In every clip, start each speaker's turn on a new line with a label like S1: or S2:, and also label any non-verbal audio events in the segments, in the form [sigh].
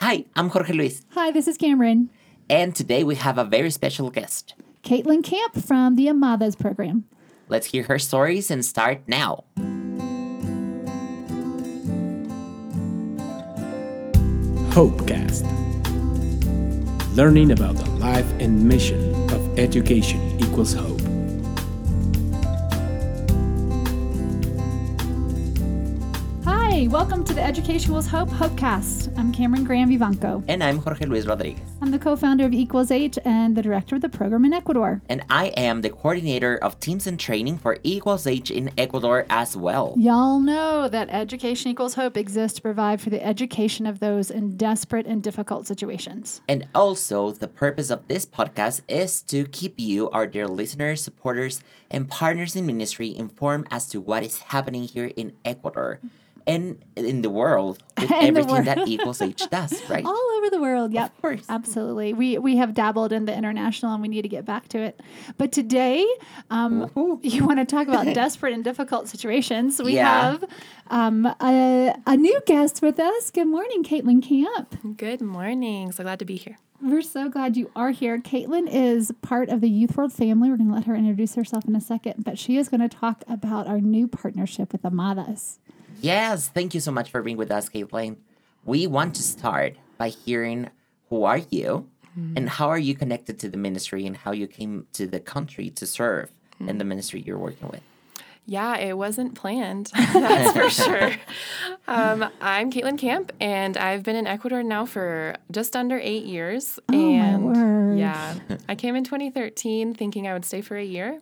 S1: Hi, I'm Jorge Luis,
S2: Hi, this is Cameron.
S1: and today we have a very special guest.
S2: Caitlin Camp from the Amadas program.
S1: Let's hear her stories and start now.
S3: Hopecast. Learning about the life and mission of education equals hope.
S2: Hi, welcome to the Education Equals Hope Hopecast. I'm Cameron Graham Vivanco.
S1: And I'm Jorge Luis Rodriguez.
S2: I'm the co-founder of Equals H and the director of the program in Ecuador.
S1: And I am the coordinator of teams and training for Equals H in Ecuador as well.
S2: Y'all know that Education Equals Hope exists to provide for the education of those in desperate and difficult situations.
S1: And also, the purpose of this podcast is to keep you, our dear listeners, supporters, and partners in ministry informed as to what is happening here in Ecuador and in the world [laughs] with
S2: And the
S1: everything that. Equals H does, [laughs] right?
S2: All over the world, yep.
S1: Of course.
S2: Absolutely. We we have dabbled in the international and we need to get back to it. But today, um, you want to talk about [laughs] desperate and difficult situations. We
S1: Yeah.
S2: have um, a, a new guest with us. Good morning, Caitlin Camp.
S4: Good morning. So glad to be here.
S2: We're so glad you are here. Caitlin is part of the Youth World family. We're going to let her introduce herself in a second, but she is going to talk about our new partnership with Amadas.
S1: Yes, thank you so much for being with us, Caitlin. We want to start by hearing who are you and how are you connected to the ministry and how you came to the country to serve in the ministry you're working with.
S4: Yeah, it wasn't planned. [laughs] That's for sure. Um, I'm Caitlin Camp, and I've been in Ecuador now for just under eight years.
S2: Oh, my
S4: and
S2: word.
S4: yeah, I came in 2013 thinking I would stay for a year.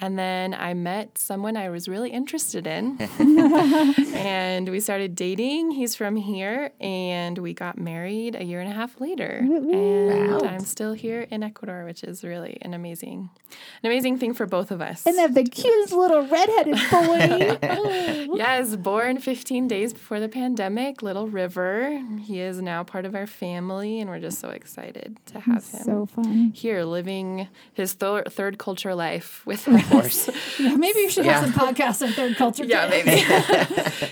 S4: And then I met someone I was really interested in. [laughs] and we started dating. He's from here. And we got married a year and a half later. And
S1: Wow.
S4: I'm still here in Ecuador, which is really an amazing, an amazing thing for both of us.
S2: And have the cutest little redheaded boy. [laughs]
S4: Yes, born 15 days before the pandemic, Little River. He is now part of our family, and we're just so excited to have him
S2: so fun.
S4: here living his thir- third culture life with us. [laughs]
S1: Of course.
S2: Yeah, [laughs] maybe you should
S1: Yeah.
S2: have some podcasts on third culture.
S4: Yeah, maybe. [laughs] [laughs]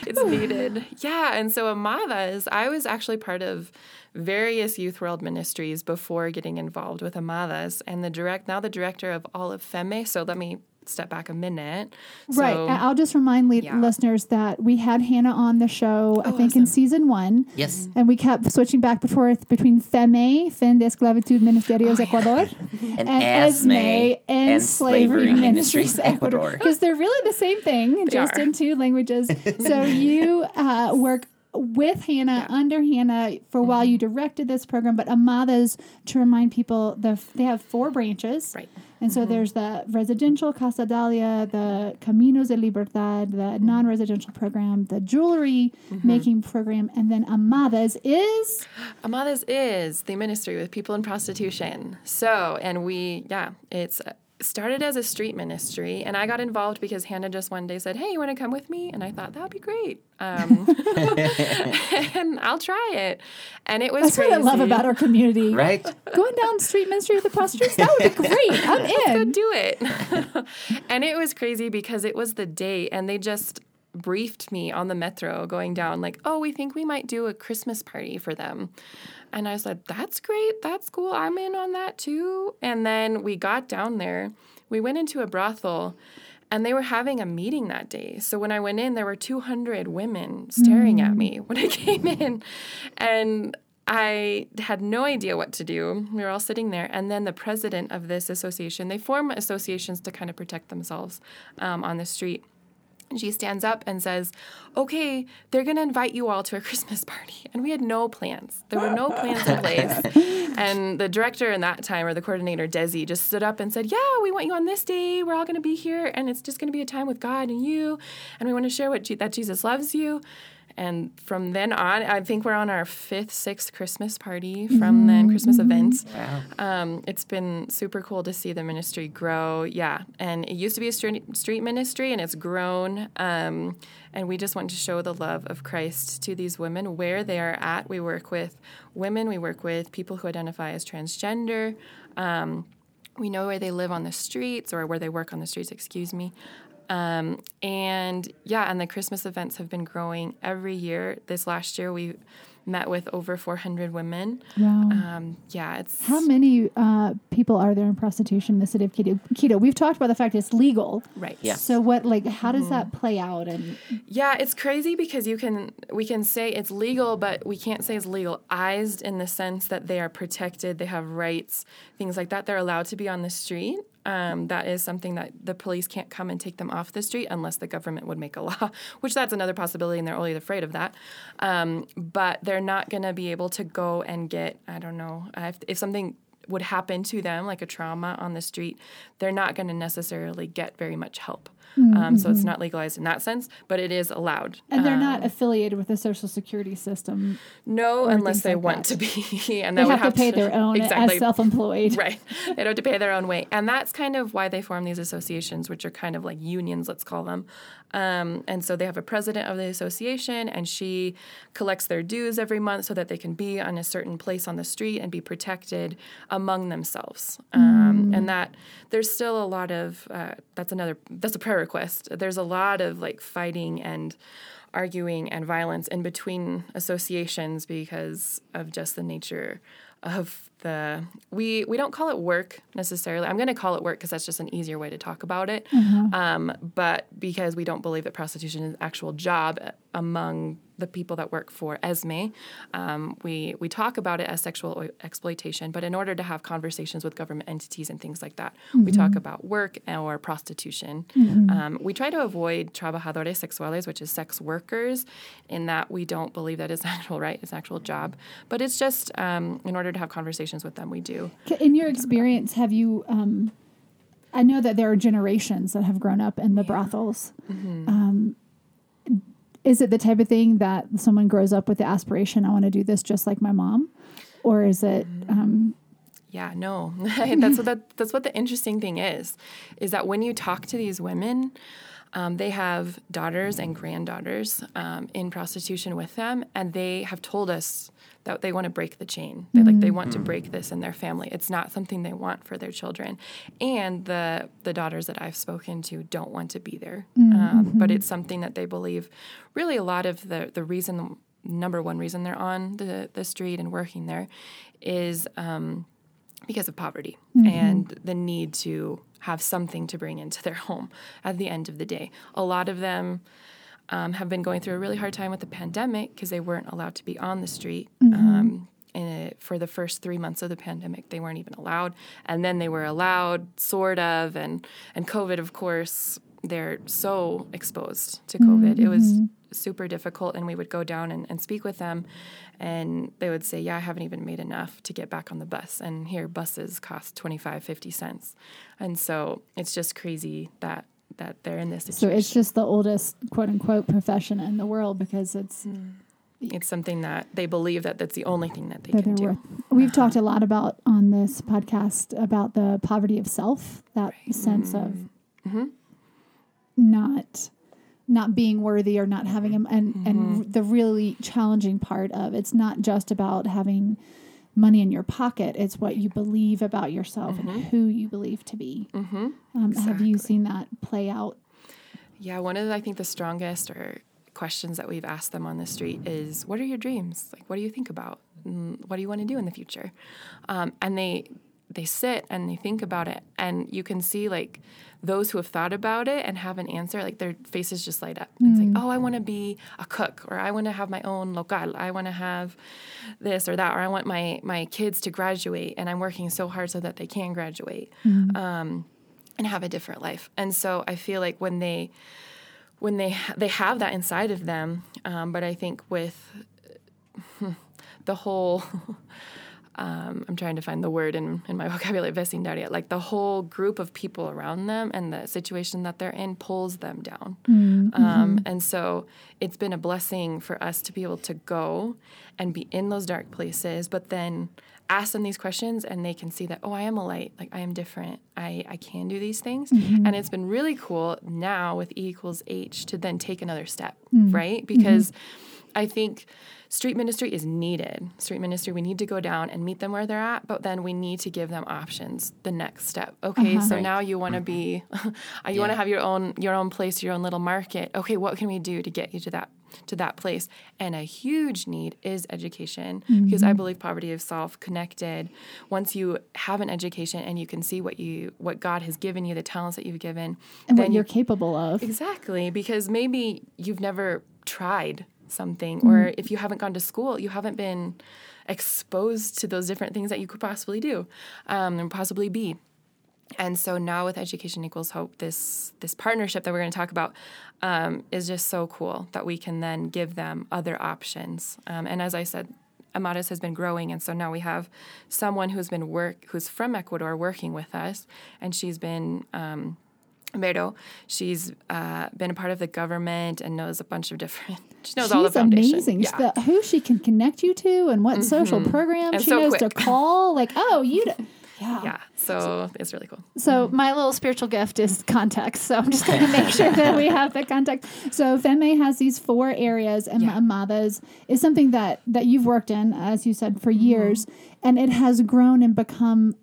S4: it's needed. Yeah, and so Amadas is. I was actually part of various youth world ministries before getting involved with Amadas and the direct now the director of all of Feme. So let me step back a minute.
S2: Right.
S4: So,
S2: and I'll just remind le-
S4: Yeah.
S2: listeners that we had Hannah on the show, I
S4: Oh,
S2: think, in season one.
S1: Yes.
S2: And we kept switching back and forth between FEME, Fin de Esclavitud Ministerios
S4: Oh,
S2: Ecuador, [laughs]
S1: And,
S2: and
S1: ESME
S2: ESME, End Slavery Ministries [laughs] Ecuador. Because they're really the same thing, just
S4: are.
S2: in two languages. [laughs] so you uh, work with Hannah, under Hannah, for a while
S4: Mm-hmm.
S2: you directed this program. But Amadas, to remind people, the, they have four branches.
S4: Right.
S2: And so mm-hmm. there's the residential Casa Dalia, the Caminos de Libertad, the mm-hmm. non residential program, the jewelry mm-hmm. making program, and then Amadas is.
S4: Amadas is the ministry with people in prostitution. So, and we, yeah, it's started as a street ministry, and I got involved because Hannah just one day said, "Hey, you want to come with me?" And I thought that would be great, um, [laughs] and I'll try it. And it was
S2: That's
S4: crazy.
S2: what I love about our community.
S1: Right?
S2: Going down street ministry with the prostitutes, that would be [laughs] great. I'm in.
S4: Go do it. [laughs] and it was crazy because it was the date, and they just briefed me on the metro going down, like, oh, we think we might do a Christmas party for them. And I said, that's great. That's cool. I'm in on that too. And then we got down there. We went into a brothel. And they were having a meeting that day. So when I went in, there were 200 women staring at me when I [laughs] came in. And I had no idea what to do. We were all sitting there. And then the president of this association, they form associations to kind of protect themselves um, on the street. And she stands up and says, Okay, they're going to invite you all to a [laughs] Christmas party. And we had no plans. There were no plans in place. [laughs] And the director in that time, or the coordinator, Desi, just stood up and said, Yeah, we want you on this day. We're all going to be here. And it's just going to be a time with God and you. And we want to share what Je- that Jesus loves you. And from then on, I think we're on our fifth, sixth Christmas party from then, Christmas events.
S1: Wow.
S4: Um, it's been super cool to see the ministry grow. Yeah. And it used to be a street, street ministry and it's grown. Um, and we just want to show the love of Christ to these women where they are at. We work with women, we work with people who identify as transgender. Um, we know where they live on the streets or where they work on the streets, excuse me. Um, and yeah, and the Christmas events have been growing every year. This last year, we met with over 400 women.
S2: Wow.
S4: Um, yeah, it's
S2: How many uh, people are there in prostitution in the city of Quito? Quito. We've talked about the fact it's legal.
S4: right.
S1: Yeah.
S2: So what, like, how does
S4: Mm-hmm.
S2: that play out? And
S4: Yeah, it's crazy because you can we can say it's legal, but we can't say it's legalized in the sense that they are protected, they have rights, things like that. They're allowed to be on the street. Um, that is something that the police can't come and take them off the street unless the government would make a law, [laughs] which that's another possibility, and they're only afraid of that. Um, but they're not going to be able to go and get I don't know if, if something would happen to them like a trauma on the street, they're not going to necessarily get very much help. Um, so it's not legalized in that sense, but it is allowed.
S2: and they're
S4: Um,
S2: not affiliated with the social security system.
S4: no, unless they
S2: like
S4: want
S2: that.
S4: to be, [laughs] and
S2: They
S4: would
S2: have to pay their own
S4: exactly
S2: as self-employed. [laughs]
S4: right. They have to pay their own way, and that's kind of why they form these associations, which are kind of like unions, let's call them. Um, and so they have a president of the association, and she collects their dues every month so that they can be on a certain place on the street and be protected among themselves. Um, And that there's still a lot of uh, that's another that's a prayer request. There's a lot of like fighting and arguing and violence in between associations because of just the nature of the we we don't call it work necessarily. I'm going to call it work because that's just an easier way to talk about it. Um, but because we don't believe that prostitution is an actual job among the people that work for ESME, um, we we talk about it as sexual o- exploitation. But in order to have conversations with government entities and things like that, we talk about work or prostitution. Um, we try to avoid trabajadores sexuales, which is sex workers, in that we don't believe that it's [laughs] actual right, it's actual job. But it's just um, in order to have conversations with them, we do.
S2: In your experience, have you? Um, I know that there are generations that have grown up in the brothels.
S4: Mm-hmm.
S2: Um, is it the type of thing that someone grows up with the aspiration, "I want to do this just like my mom," or is it?
S4: Mm-hmm.
S2: Um,
S4: Yeah, no, [laughs] that's what that, that's what the interesting thing is, is that when you talk to these women, um, they have daughters and granddaughters um, in prostitution with them, and they have told us that they want to break the chain. They like they want to break this in their family. It's not something they want for their children, and the the daughters that I've spoken to don't want to be there. Um, but it's something that they believe. Really, a lot of the the reason, number one reason they're on the the street and working there, is. Um, because of poverty and the need to have something to bring into their [laughs] home at the end of the day. A lot of them um, have been going through a really hard time with the pandemic because they weren't allowed to be on the street. Um, and it, for the first three months of the pandemic, they weren't even allowed, and then they were allowed, sort of, and and COVID, of course, they're so exposed to COVID. It was super difficult, and we would go down and, and speak with them, and they would say, Yeah, I haven't even made enough to get back on the bus. And here, buses cost 25, 50 cents. And so it's just crazy that that they're in this situation.
S2: so it's just the oldest quote unquote profession in the world because it's
S4: it's something that they believe that that's the only thing that they
S2: that
S4: can do.
S2: worth. We've talked a lot about on this podcast about the poverty of self, that sense of
S4: Mm-hmm.
S2: not not being worthy or not having and
S4: Mm-hmm.
S2: and the really challenging part of it's not just about having money in your pocket it's what you believe about yourself and who you believe to be
S4: Mm-hmm.
S2: um, have you seen that play out
S4: Yeah, one of the, I think the strongest or questions that we've asked them on the street is, "What are your dreams? Like, what do you think about? Mm, What do you want to do in the future?" Um, and they they sit and they think about it, and you can see like those who have thought about it and have an answer, like their faces just light up. It's like, "Oh, I want to be a cook, or I want to have my own local. I want to have this or that, or I want my my kids to graduate, and I'm working so hard so that they can graduate." Um, and have a different life. And so I feel like when they when they they have that inside of them, um, but I think with [laughs] the whole [laughs] um, I'm trying to find the word in, in my [laughs] vocabulary, vecindaria, like the whole group of people around them and the situation that they're in pulls them down. Mm, um, mm-hmm. and so it's been a blessing for us to be able to go and be in those dark places, but then ask them these questions and they can see that, oh, I am a light, like I am different. I, I can do these things. Mm-hmm. And it's been really cool now with E equals H to then take another step, mm. right? Because mm-hmm. I think street ministry is needed. Street ministry, we need to go down and meet them where they're at, but then we need to give them options. The next step. Okay, so
S1: Right.
S4: now you want to be, [laughs] you want to have your own your own place, your own little market. Okay, what can we do to get you to that to that place. And a huge need is education because I mm-hmm. believe poverty of self connected. Once you have an education and you can see what you what God has given you, the talents that you've given,
S2: and what
S4: you
S2: you're capable of.
S4: Exactly, because maybe you've never tried something, or if you haven't gone to school, you haven't been exposed to those different things that you could possibly do um, and possibly be. And so now with Education Equals Hope, this this partnership that we're going to talk about um, is just so cool that we can then give them other options. Um, and as I said, Amadas has been growing, and so now we have someone who's been work who's from Ecuador working with us, and she's been. Um, Vero, she's uh, been a part of the government and knows a bunch of different. [laughs] She knows all the
S2: She's amazing.
S4: Yeah. Mm-hmm.
S2: The, who she can connect you to and what social program
S4: And
S2: she
S4: so
S2: knows to call. Like, oh, you. d- [laughs] Yeah.
S4: yeah, so it's really cool.
S2: So my little spiritual gift is context. So I'm just going [laughs] to make sure that we have the context. So FEME has these four areas, and
S4: Yeah.
S2: Amadas is something that that you've worked in, as you said, for
S4: Mm-hmm.
S2: years, and it has grown and become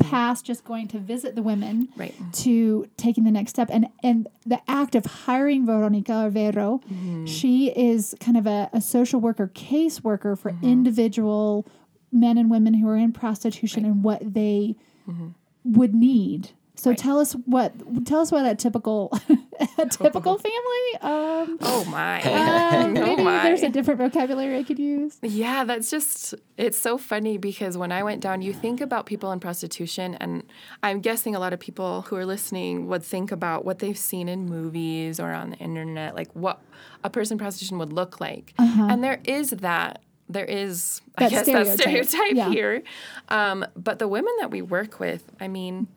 S2: past just going to visit the women
S4: Right.
S2: to taking the next step and and the act of hiring veronica Vero,
S4: Mm-hmm.
S2: she is kind of a, a social worker case worker for
S4: Mm-hmm.
S2: individual men and women who are in prostitution and what they would need so.
S4: Right.
S2: tell us what tell us what a typical [laughs] a typical family um
S4: Oh my.
S2: uh, [laughs]
S4: oh
S2: maybe
S4: my.
S2: there's a different vocabulary i could use
S4: Yeah, that's just, it's so funny because when I went down, you think about people in prostitution, and I'm guessing a lot of people who are listening would think about what they've seen in movies or on the internet, like what a person in prostitution would look like. And there is that. There is, I guess,
S2: stereotype.
S4: that stereotype
S2: Yeah.
S4: here. Um, but the women that we work with, I mean,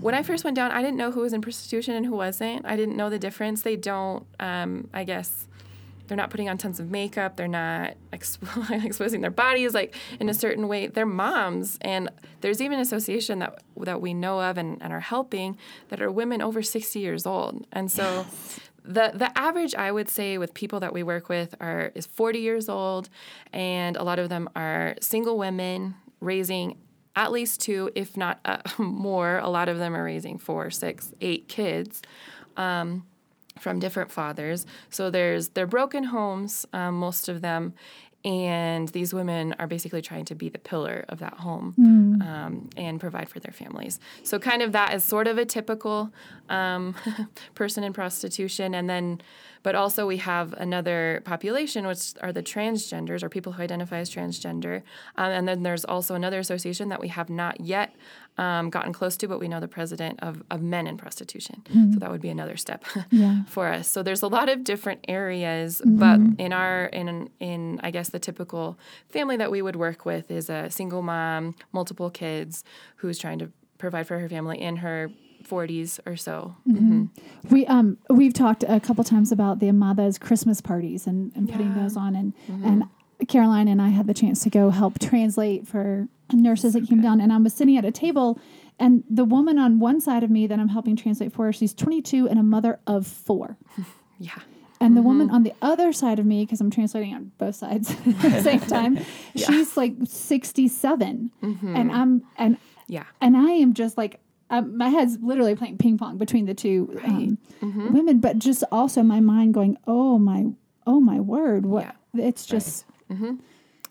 S4: when I first went down, I didn't know who was in prostitution and who wasn't. I didn't know the difference. They don't, um, I guess, they're not putting on tons of makeup. They're not [laughs] expo- exposing their bodies like in a certain way. They're moms, and there's even an association that that we know of and, and are helping that are women over 60 years old. And so, the the average I would say with people that we work with are is 40 years old, and a lot of them are single women raising at least two, if not uh, [laughs] more. A lot of them are raising four, six, eight kids from different fathers. So there's they're broken homes, um, most of them, and these women are basically trying to be the pillar of that home um, and provide for their families. So kind of that is sort of a typical um, [laughs] person in prostitution, and then. But also, we have another population, which are the transgenders or people who identify as transgender. Um, and then there's also another association that we have not yet um, gotten close to, but we know the president of, of men in prostitution. So that would be another step [laughs]
S2: Yeah.
S4: for us. So there's a lot of different areas, but in our in in I guess the typical family that we would work with is a single mom, multiple kids, who's trying to provide for her family in her 40s or so. Mm-hmm. Mm-hmm.
S2: We um we've talked a couple times about the Amadas Christmas parties and, and putting
S4: Yeah.
S2: those on and mm-hmm. and Caroline and I had the chance to go help translate for nurses that came down and I was sitting at a table and the woman on one side of me that I'm helping translate for she's 22 and a mother of 4 [laughs]
S4: Yeah.
S2: and the woman on the other side of me because I'm translating on both sides [laughs] at the same time [laughs] she's like 67 and I'm and
S4: Yeah.
S2: and I am just like um, my head's literally playing ping pong between the two um, women, but just also my mind going, oh my, oh my word, what? It's just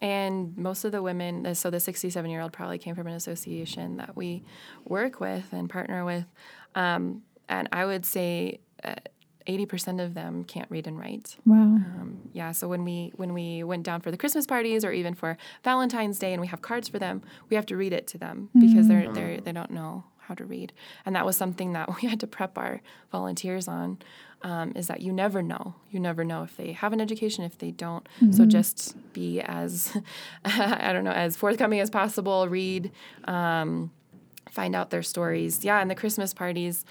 S4: And most of the women, so the 67 year old probably came from an association that we work with and partner with. Um, and I would say uh, 80% of them can't read and write.
S2: wow.
S4: Um, yeah, so when we when we went down for the Christmas parties or even for Valentine's Day and we have cards for them, we have to read it to them because they're they're they don't know how to read, and that was something that [laughs] we had to prep our volunteers on. Um, is that you never know, you never know if they have an education, if they don't. So just be as [laughs] I don't know as forthcoming as possible. Read, um, find out their stories. Yeah, and the Christmas parties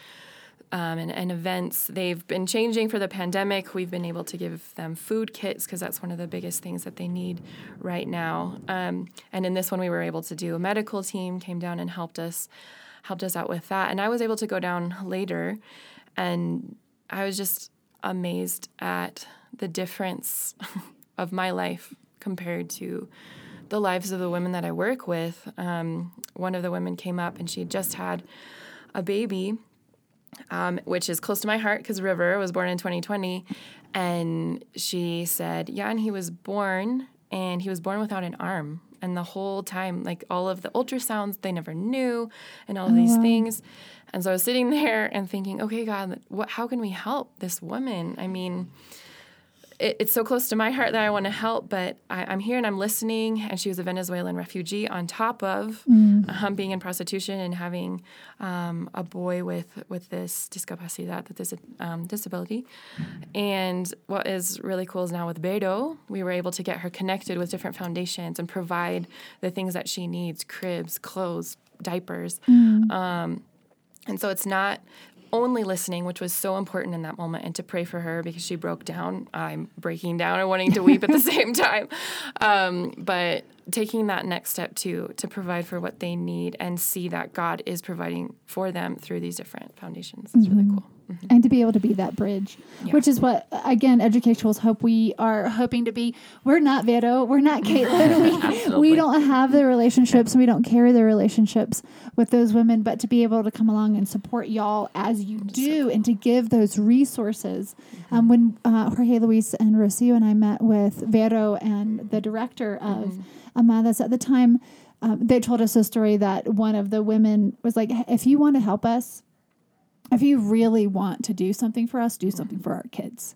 S4: um, and, and events. They've been changing for the pandemic. We've been able to give them food kits because that's one of the biggest things that they need right now. Um, and in this one, we were able to do a medical team came down and helped us helped us out with that. And I was able to go down later, and I was just amazed at the difference [laughs] of my life compared to the lives of the women that I work with. Um, one of the women came up and she just had a baby um, which is close to my heart because River was born in 2020. And she said, Yeah, and he was born, and he was born without an arm. And the whole time, like all of the ultrasounds, they never knew, and all of these things. And so I was sitting [laughs] there and thinking, okay, God, what, how can we help this woman? I mean, it, it's so close to my heart that I want to help, but I, I'm here and I'm listening. And she was a Venezuelan refugee on top of um, being in prostitution and having um, a boy with with this discapacidad, with this um, disability. And what is really cool is now with Vero, we were able to get her connected with different foundations and provide the things that she needs: cribs, clothes, diapers. Um, and so it's not only listening, which was so important in that moment, and to pray for her because she broke down. I'm breaking down and wanting to weep at the [laughs] same time. Um, but taking that next step to to provide for what they need and see that God is providing for them through these different foundations is really cool.
S2: And to be able to be that bridge, which is what again Education Equals hope we are hoping to be. We're not Vero, we're not Caitlin. [laughs] We, we don't have the relationships, we don't carry the relationships with those women, but to be able to come along and support y'all as you do, and to give those resources. Um, when uh, Jorge Luis and Rocio and I met with Vero and the director of Amadas at the time. Um, they told us a story that one of the women was like, "If you want to help us, if you really want to do something for us, do something for our kids.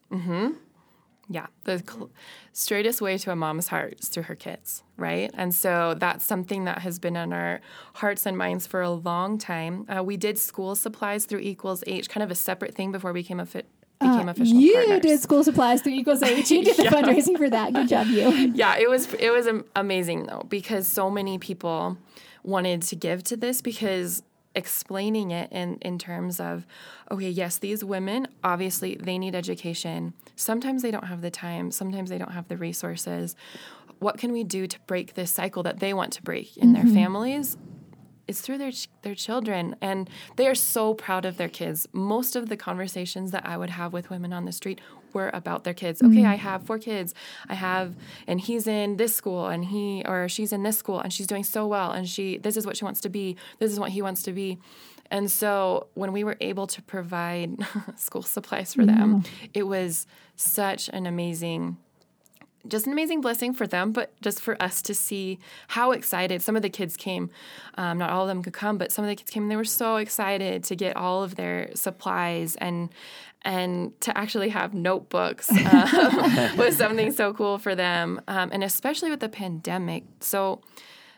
S4: Yeah, the cl- straightest way to a mom's heart is through her kids, right? And so that's something that has been on our hearts and minds for a long time. Uh, we did school supplies through Equals H, kind of a separate thing before we became, offi- became official
S2: Uh, you
S4: partners.
S2: did school supplies through Equals H. You did the [laughs] fundraising for that. Good job, you. [laughs]
S4: yeah, it was it was amazing though because so many people wanted to give to this because explaining it in in terms of okay, yes, these women obviously they need education. Sometimes they don't have the time, sometimes they don't have the resources. What can we do to break this cycle that they want to break in their mm-hmm. families? It's through their ch- their children and they are so proud of their kids. Most of the conversations that i would have with women on the street were about their kids. Okay mm-hmm. i have four kids. I have and he's in this school and he or she's in this school and she's doing so well and she this is what she wants to be. This is what he wants to be. And so when we were able to provide [laughs] school supplies for them mm-hmm. it was such an amazing just an amazing blessing for them, but just for us to see how excited some of the kids came. Um, not all of them could come, but some of the kids came and they were so excited to get all of their supplies and and to actually have notebooks [laughs] um, [laughs] was something so cool for them, um, and especially with the pandemic. So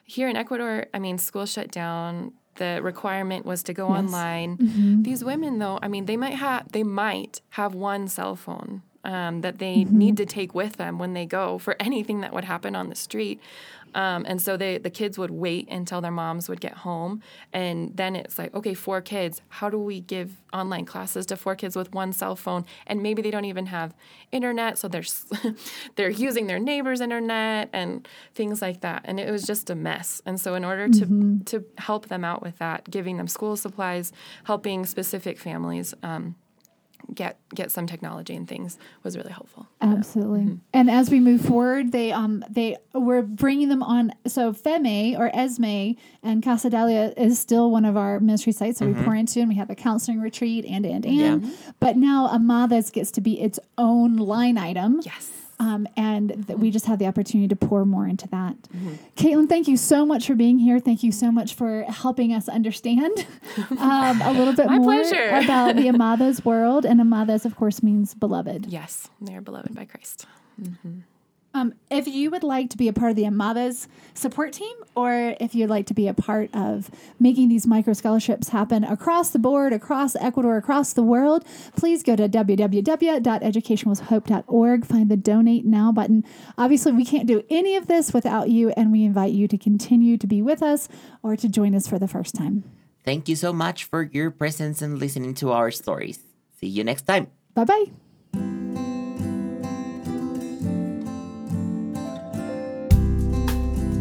S4: here in Ecuador, I mean, school shut down. The requirement was to go online. These women, though, I mean, they might have they might have one cell phone um, that they need to take with them when they go for anything that would happen on the street. Um, and so they the kids would wait until their moms would get home, and then it's like, okay, four kids. How do we give online classes to four kids with one cell phone? And maybe they don't even have internet, so they're [laughs] they're using their neighbor's internet and things like that. And it was just a mess. And so in order to to help them out with that, giving them school supplies, helping specific families. Um, get get some technology and things was really helpful.
S2: Absolutely. And as we move forward, they um they we're bringing them on. So Feme or Esme and Casa Dalia is still one of our ministry sites that we pour into, and we have a counseling retreat and and and. But now Amadas gets to be its own line item.
S4: Yes.
S2: Um, and th- we just have the opportunity to pour more into that. Caitlin, thank you so much for being here. Thank you so much for helping us understand [laughs] um, a little bit more
S4: pleasure.
S2: about the [laughs] Amadas world. And Amadas, of course, means beloved.
S4: Yes, they are beloved by Christ.
S2: Um, if you would like to be a part of the Amadas support team, or if you'd like to be a part of making these micro scholarships happen across the board, across Ecuador, across the world, please go to www.educationequalshope.org. Find the donate now button. Obviously, we can't do any of this without you, and we invite you to continue to be with us or to join us for the first time.
S1: Thank you so much for your presence and listening to our stories. See you next time.
S2: Bye bye.